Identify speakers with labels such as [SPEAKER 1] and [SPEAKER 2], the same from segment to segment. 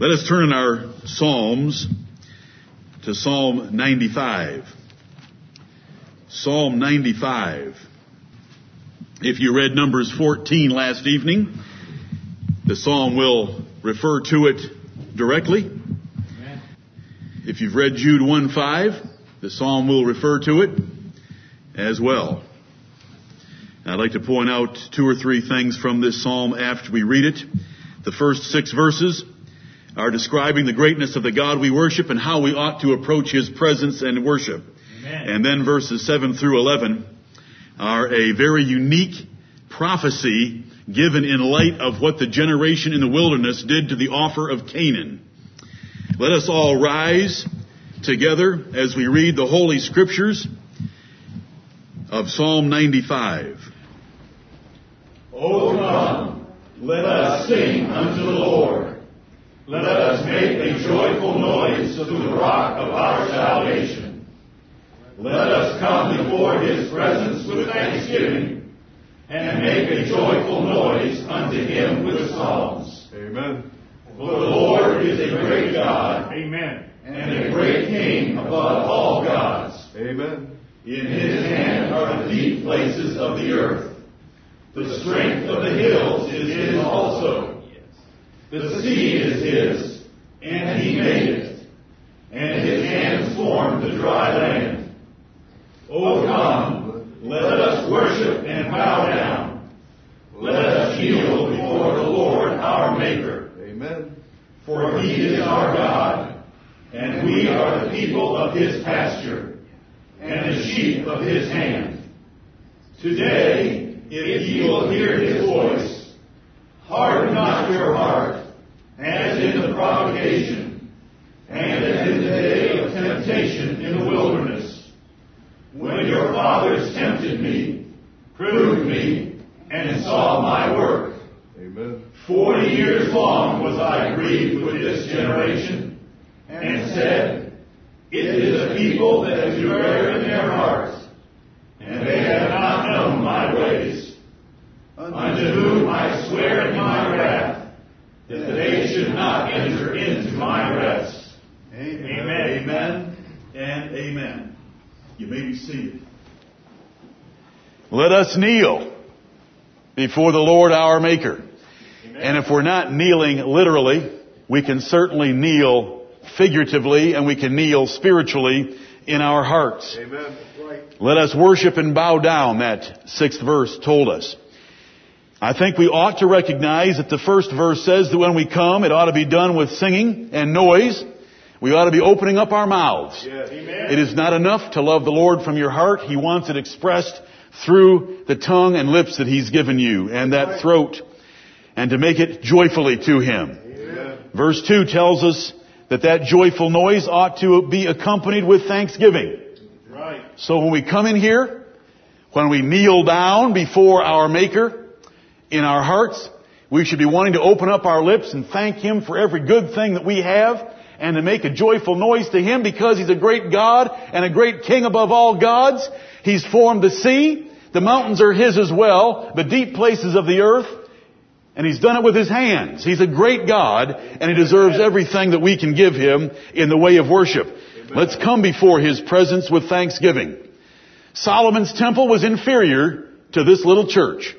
[SPEAKER 1] Let us turn our Psalms to Psalm 95. Psalm 95. If you read Numbers 14 last evening, the Psalm will refer to it directly. If you've read Jude 1-5, the Psalm will refer to it as well. I'd like to point out two or three things from this Psalm after we read it. The first six verses are describing the greatness of the God we worship and how we ought to approach His presence and worship. Amen. And then verses 7 through 11 are a very unique prophecy given in light of what the generation in the wilderness did to the offer of Canaan. Let us all rise together as we read the Holy Scriptures of Psalm 95.
[SPEAKER 2] O come, let us sing unto the Lord. Let us make a joyful noise to the rock of our salvation. Let us come before his presence with thanksgiving and make a joyful noise unto him with psalms.
[SPEAKER 3] Amen.
[SPEAKER 2] For the Lord is a great God.
[SPEAKER 3] Amen.
[SPEAKER 2] And a great King above all gods.
[SPEAKER 3] Amen.
[SPEAKER 2] In his hand are the deep places of the earth. The strength of the hills is his also. The sea is his, and he made it, and his hands formed the dry land. O come, let us worship and bow down. Let us kneel before the Lord our Maker.
[SPEAKER 3] Amen.
[SPEAKER 2] For he is our God, and we are the people of his pasture, and the sheep of his hand. Today, if ye will hear his voice, harden not your heart as in the provocation, and as in the day of temptation in the wilderness, when your fathers tempted me, proved me, and saw my work.
[SPEAKER 3] Amen.
[SPEAKER 2] Forty years long was I grieved with this generation, and said, It is a people that do err in their hearts, and they have not known my ways. Unto whom I swear in my wrath, that they should not enter into my rest.
[SPEAKER 1] Amen. Amen. Amen and amen. You may be seated. Let us kneel before the Lord our Maker. Amen. And if we're not kneeling literally, we can certainly kneel figuratively and we can kneel spiritually in our hearts.
[SPEAKER 3] Amen. Right.
[SPEAKER 1] Let us worship and bow down, that sixth verse told us. I think we ought to recognize that the first verse says that when we come, it ought to be done with singing and noise. We ought to be opening up our mouths.
[SPEAKER 3] Yes.
[SPEAKER 1] It is not enough to love the Lord from your heart. He wants it expressed through the tongue and lips that He's given you and that throat and to make it joyfully to Him.
[SPEAKER 3] Amen.
[SPEAKER 1] Verse 2 tells us that that joyful noise ought to be accompanied with thanksgiving.
[SPEAKER 3] Right.
[SPEAKER 1] So when we come in here, when we kneel down before our Maker, in our hearts. We should be wanting to open up our lips and thank Him for every good thing that we have and to make a joyful noise to Him because He's a great God and a great King above all gods. He's formed the sea. The mountains are His as well, the deep places of the earth. And He's done it with His hands. He's a great God and He deserves everything that we can give Him in the way of worship. Let's come before His presence with thanksgiving. Solomon's temple was inferior to this little church.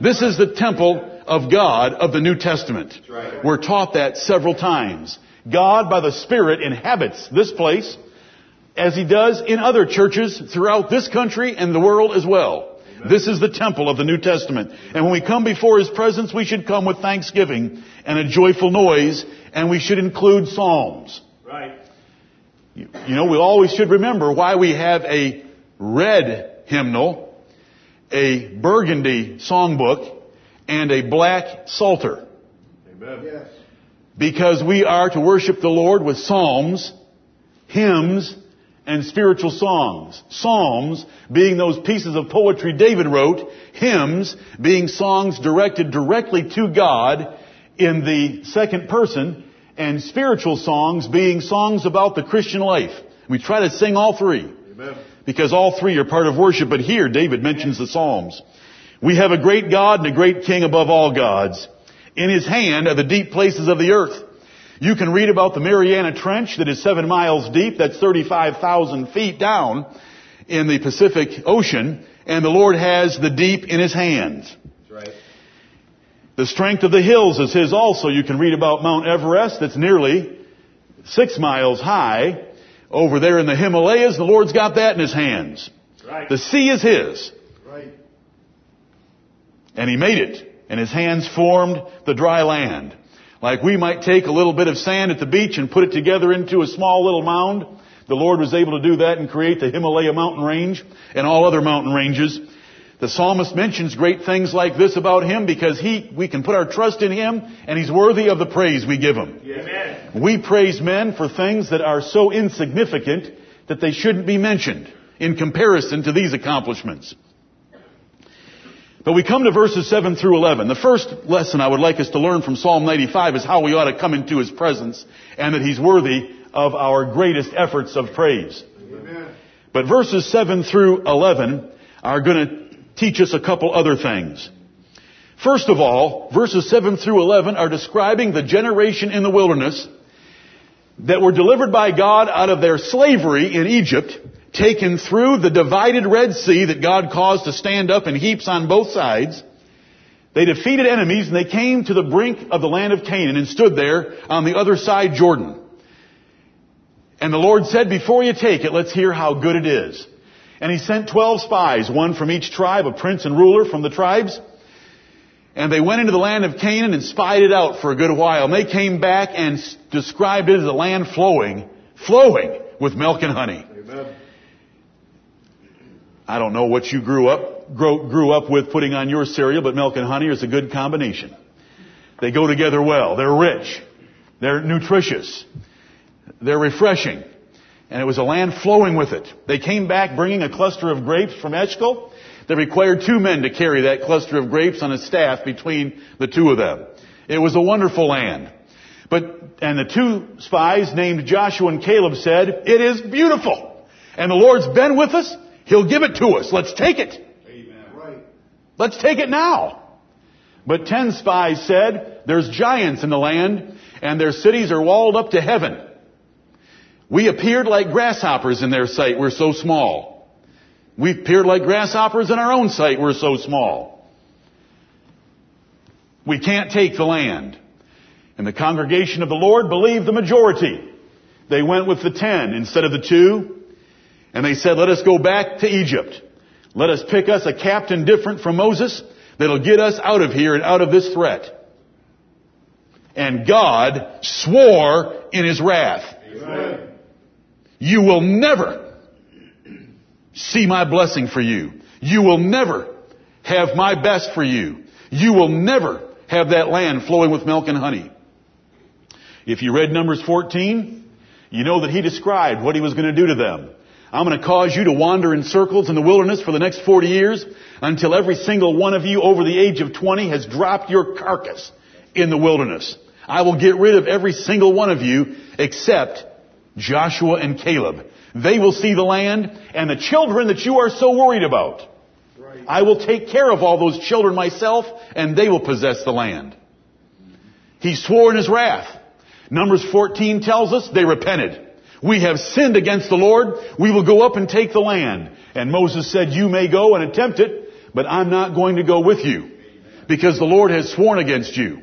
[SPEAKER 1] This is the temple of God of the New Testament.
[SPEAKER 3] Right.
[SPEAKER 1] We're taught that several times. God by the Spirit inhabits this place as He does in other churches throughout this country and the world as well. Amen. This is the temple of the New Testament. And when we come before His presence, we should come with thanksgiving and a joyful noise, and we should include psalms.
[SPEAKER 3] Right.
[SPEAKER 1] You, you know, we always should remember why we have a red hymnal a burgundy songbook and a black psalter.
[SPEAKER 3] Amen. Yes.
[SPEAKER 1] Because we are to worship the Lord with psalms, hymns, and spiritual songs. Psalms being those pieces of poetry David wrote, hymns being songs directed directly to God in the second person, and spiritual songs being songs about the Christian life. We try to sing all three.
[SPEAKER 3] Amen
[SPEAKER 1] because all three are part of worship. But here, David mentions the Psalms. We have a great God and a great King above all gods. In His hand are the deep places of the earth. You can read about the Mariana Trench that is seven miles deep, that's 35,000 feet down in the Pacific Ocean, and the Lord has the deep in His hands.
[SPEAKER 3] Right.
[SPEAKER 1] The strength of the hills is His also. You can read about Mount Everest that's nearly six miles high. Over there in the Himalayas, the Lord's got that in His hands.
[SPEAKER 3] Right.
[SPEAKER 1] The sea is His.
[SPEAKER 3] Right.
[SPEAKER 1] And He made it. And His hands formed the dry land. Like we might take a little bit of sand at the beach and put it together into a small little mound. The Lord was able to do that and create the Himalaya mountain range and all other mountain ranges. The psalmist mentions great things like this about him because he, we can put our trust in him and he's worthy of the praise we give him.
[SPEAKER 3] Amen.
[SPEAKER 1] We praise men for things that are so insignificant that they shouldn't be mentioned in comparison to these accomplishments. But we come to verses 7 through 11. The first lesson I would like us to learn from Psalm 95 is how we ought to come into His presence and that He's worthy of our greatest efforts of praise.
[SPEAKER 3] Amen.
[SPEAKER 1] But verses 7 through 11 are going to teach us a couple other things. First of all, verses 7 through 11 are describing the generation in the wilderness that were delivered by God out of their slavery in Egypt, taken through the divided Red Sea that God caused to stand up in heaps on both sides. They defeated enemies and they came to the brink of the land of Canaan and stood there on the other side Jordan. And the Lord said, before you take it, let's hear how good it is. And he sent twelve spies, one from each tribe, a prince and ruler from the tribes. And they went into the land of Canaan and spied it out for a good while. And they came back and described it as a land flowing, flowing with milk and honey.
[SPEAKER 3] Amen.
[SPEAKER 1] I don't know what you grew up, grew, grew up with putting on your cereal, but milk and honey is a good combination. They go together well. They're rich. They're nutritious. They're refreshing. And it was a land flowing with it. They came back bringing a cluster of grapes from Eshcol. They required two men to carry that cluster of grapes on a staff between the two of them. It was a wonderful land. But, and the two spies named Joshua and Caleb said, it is beautiful. And the Lord's been with us. He'll give it to us. Let's take it.
[SPEAKER 3] Amen. Right.
[SPEAKER 1] Let's take it now. But ten spies said, there's giants in the land and their cities are walled up to heaven. We appeared like grasshoppers in their sight. We're so small. We appeared like grasshoppers in our own sight. We're so small. We can't take the land. And the congregation of the Lord believed the majority. They went with the ten instead of the two. And they said, let us go back to Egypt. Let us pick us a captain different from Moses that'll get us out of here and out of this threat. And God swore in his wrath,
[SPEAKER 3] Amen.
[SPEAKER 1] you will never see my blessing for you. You will never have my best for you. You will never have that land flowing with milk and honey. If you read Numbers 14, you know that he described what he was going to do to them. I'm going to cause you to wander in circles in the wilderness for the next 40 years until every single one of you over the age of 20 has dropped your carcass in the wilderness. I will get rid of every single one of you except Joshua and Caleb. They will see the land and the children that you are so worried about.
[SPEAKER 3] Right.
[SPEAKER 1] I will take care of all those children myself and they will possess the land. He swore in his wrath. Numbers 14 tells us they repented. We have sinned against the Lord. We will go up and take the land. And Moses said, you may go and attempt it, but I'm not going to go with you because the Lord has sworn against you.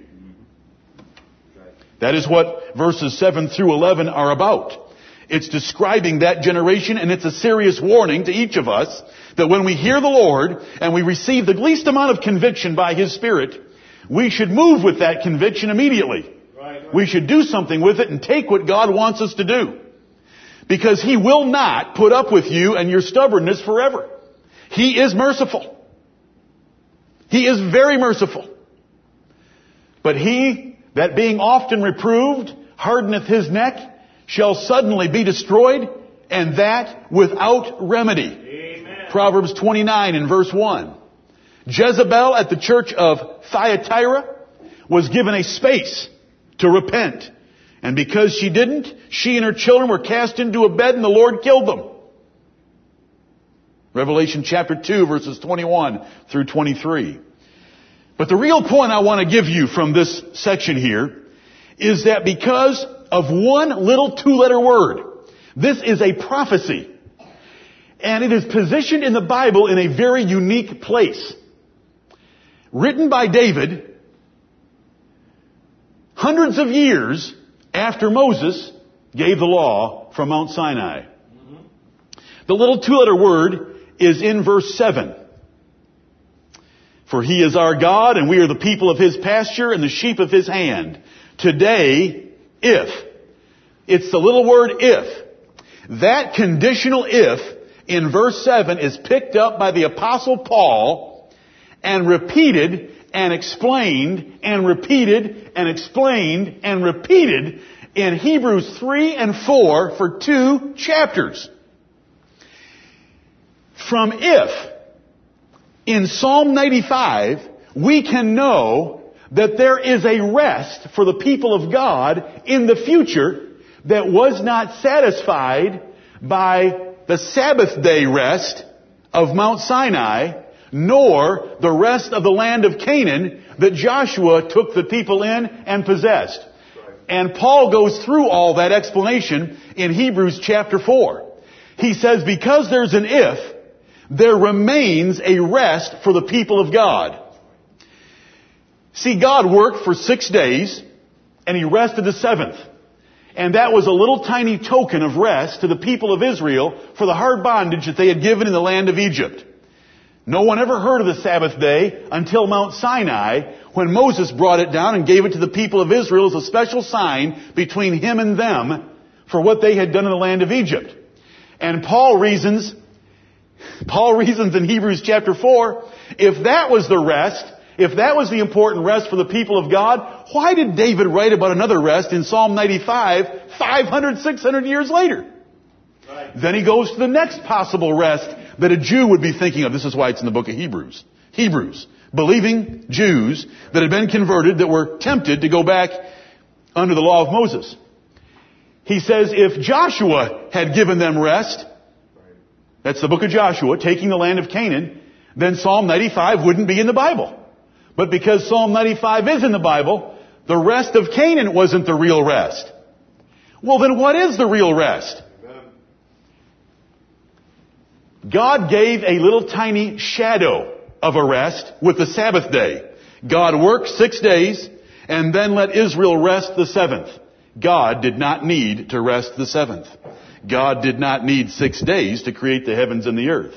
[SPEAKER 1] That is what verses 7 through 11 are about. It's describing that generation and it's a serious warning to each of us that when we hear the Lord and we receive the least amount of conviction by His Spirit, we should move with that conviction immediately.
[SPEAKER 3] Right.
[SPEAKER 1] We should do something with it and take what God wants us to do. Because He will not put up with you and your stubbornness forever. He is merciful. He is very merciful. But he that being often reproved hardeneth his neck shall suddenly be destroyed and that without remedy.
[SPEAKER 3] Amen.
[SPEAKER 1] Proverbs 29 and verse 1. Jezebel at the church of Thyatira was given a space to repent. And because she didn't, she and her children were cast into a bed and the Lord killed them. Revelation chapter 2 verses 21 through 23. But the real point I want to give you from this section here is that because of one little two-letter word, this is a prophecy. And it is positioned in the Bible in a very unique place. Written by David hundreds of years after Moses gave the law from Mount Sinai. The little two-letter word is in verse 7. For he is our God and we are the people of his pasture and the sheep of his hand. Today, if. It's the little word if. That conditional if in verse 7 is picked up by the apostle Paul and repeated and explained and repeated and explained and repeated in Hebrews 3 and 4 for two chapters. From if in Psalm 95 we can know that there is a rest for the people of God in the future that was not satisfied by the Sabbath day rest of Mount Sinai, nor the rest of the land of Canaan that Joshua took the people in and possessed. And Paul goes through all that explanation in Hebrews chapter 4. He says, because there's an if, there remains a rest for the people of God. See, God worked for six days, and He rested the seventh. And that was a little tiny token of rest to the people of Israel for the hard bondage that they had given in the land of Egypt. No one ever heard of the Sabbath day until Mount Sinai when Moses brought it down and gave it to the people of Israel as a special sign between him and them for what they had done in the land of Egypt. And Paul reasons, Paul reasons in Hebrews chapter 4, if that was the rest, if that was the important rest for the people of God, why did David write about another rest in Psalm 95 500, 600 years later? Right. Then he goes to the next possible rest that a Jew would be thinking of. This is why it's in the book of Hebrews. Hebrews. Believing Jews that had been converted that were tempted to go back under the law of Moses. He says if Joshua had given them rest, that's the book of Joshua, taking the land of Canaan, then Psalm 95 wouldn't be in the Bible. But because Psalm 95 is in the Bible, the rest of Canaan wasn't the real rest. Well then what is the real rest? God gave a little tiny shadow of a rest with the Sabbath day. God worked six days and then let Israel rest the seventh. God did not need to rest the seventh. God did not need six days to create the heavens and the earth.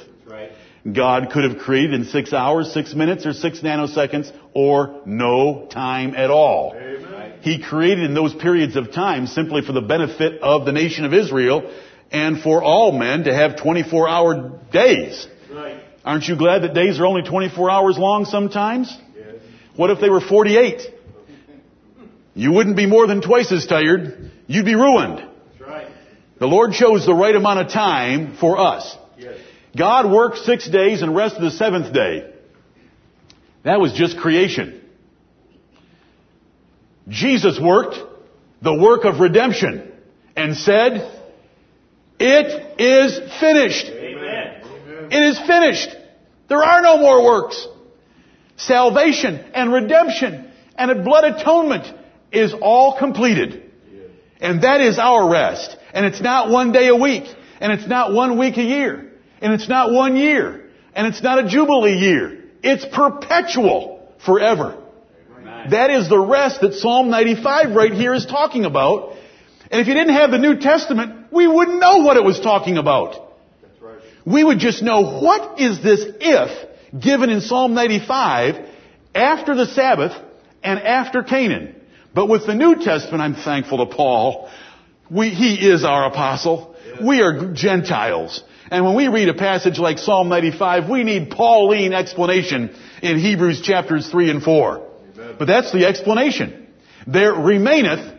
[SPEAKER 1] God could have created in six hours, six minutes, or six nanoseconds, or no time at all. Amen. He created in those periods of time simply for the benefit of the nation of Israel and for all men to have 24 hour days. Right. Aren't you glad that days are only 24 hours long sometimes? Yes. What if they were 48? You wouldn't be more than twice as tired. You'd be ruined. That's right. The Lord chose the right amount of time for us. Yes. God worked six days and rested the seventh day. That was just creation. Jesus worked the work of redemption and said, it is finished. Amen. It is finished. There are no more works. Salvation and redemption and a blood atonement is all completed. And that is our rest. And it's not one day a week. And it's not one week a year. And it's not one year. And it's not a jubilee year. It's perpetual forever. That is the rest that Psalm 95 right here is talking about. And if you didn't have the New Testament, we wouldn't know what it was talking about. Right. We would just know what is this if given in Psalm 95 after the Sabbath and after Canaan. But with the New Testament, I'm thankful to Paul. We, he is our apostle. We are Gentiles. And when we read a passage like Psalm 95, we need Pauline explanation in Hebrews chapters 3 and 4. Amen. But that's the explanation. There remaineth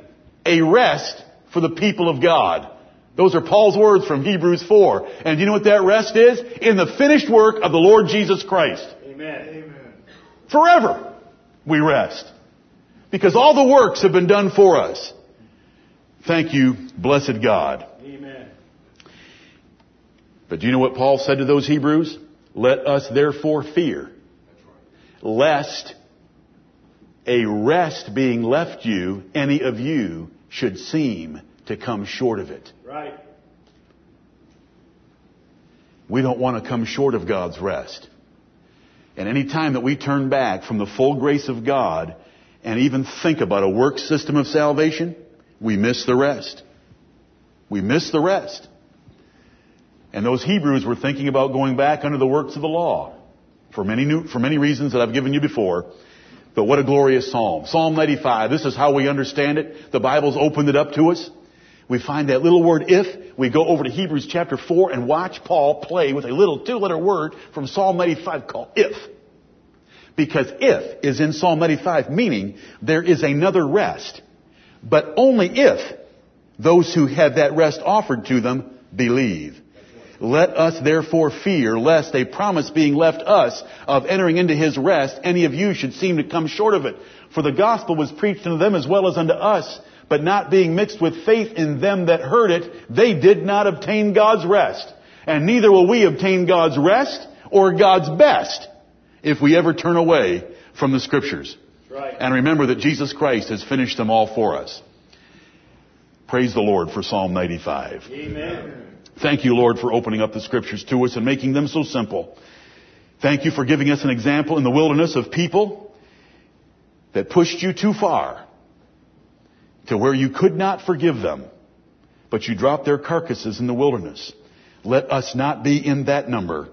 [SPEAKER 1] a rest for the people of God. Those are Paul's words from Hebrews 4. And do you know what that rest is? In the finished work of the Lord Jesus Christ. Amen. Amen. Forever we rest. Because all the works have been done for us. Thank you, blessed God. Amen. But do you know what Paul said to those Hebrews? Let us therefore fear, lest a rest being left you, any of you should seem to come short of it.
[SPEAKER 3] Right.
[SPEAKER 1] We don't want to come short of God's rest. And any time that we turn back from the full grace of God and even think about a work system of salvation, we miss the rest. We miss the rest. And those Hebrews were thinking about going back under the works of the law for many new, for many reasons that I've given you before. But what a glorious psalm. Psalm 95. This is how we understand it. The Bible's opened it up to us. We find that little word if. We go over to Hebrews chapter 4 and watch Paul play with a little two letter word from Psalm 95 called if. Because if is in Psalm 95 meaning there is another rest. But only if those who have that rest offered to them believe. Let us therefore fear lest a promise being left us of entering into his rest, any of you should seem to come short of it. For the gospel was preached unto them as well as unto us, but not being mixed with faith in them that heard it, they did not obtain God's rest. And neither will we obtain God's rest or God's best if we ever turn away from the scriptures.
[SPEAKER 3] Right.
[SPEAKER 1] And remember that Jesus Christ has finished them all for us. Praise the Lord for Psalm 95.
[SPEAKER 3] Amen.
[SPEAKER 1] Thank you, Lord, for opening up the scriptures to us and making them so simple. Thank you for giving us an example in the wilderness of people that pushed you too far to where you could not forgive them, but you dropped their carcasses in the wilderness. Let us not be in that number.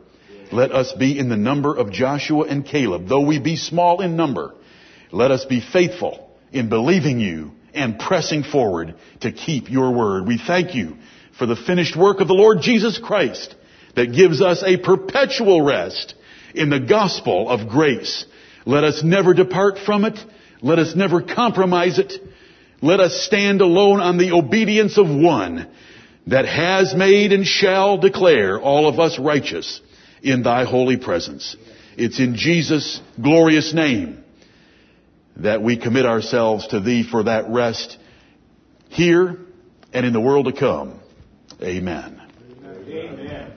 [SPEAKER 1] Let us be in the number of Joshua and Caleb. Though we be small in number, let us be faithful in believing you and pressing forward to keep your word. We thank you for the finished work of the Lord Jesus Christ that gives us a perpetual rest in the gospel of grace. Let us never depart from it. Let us never compromise it. Let us stand alone on the obedience of one that has made and shall declare all of us righteous in thy holy presence. It's in Jesus' glorious name that we commit ourselves to thee for that rest here and in the world to come. Amen.
[SPEAKER 3] Amen.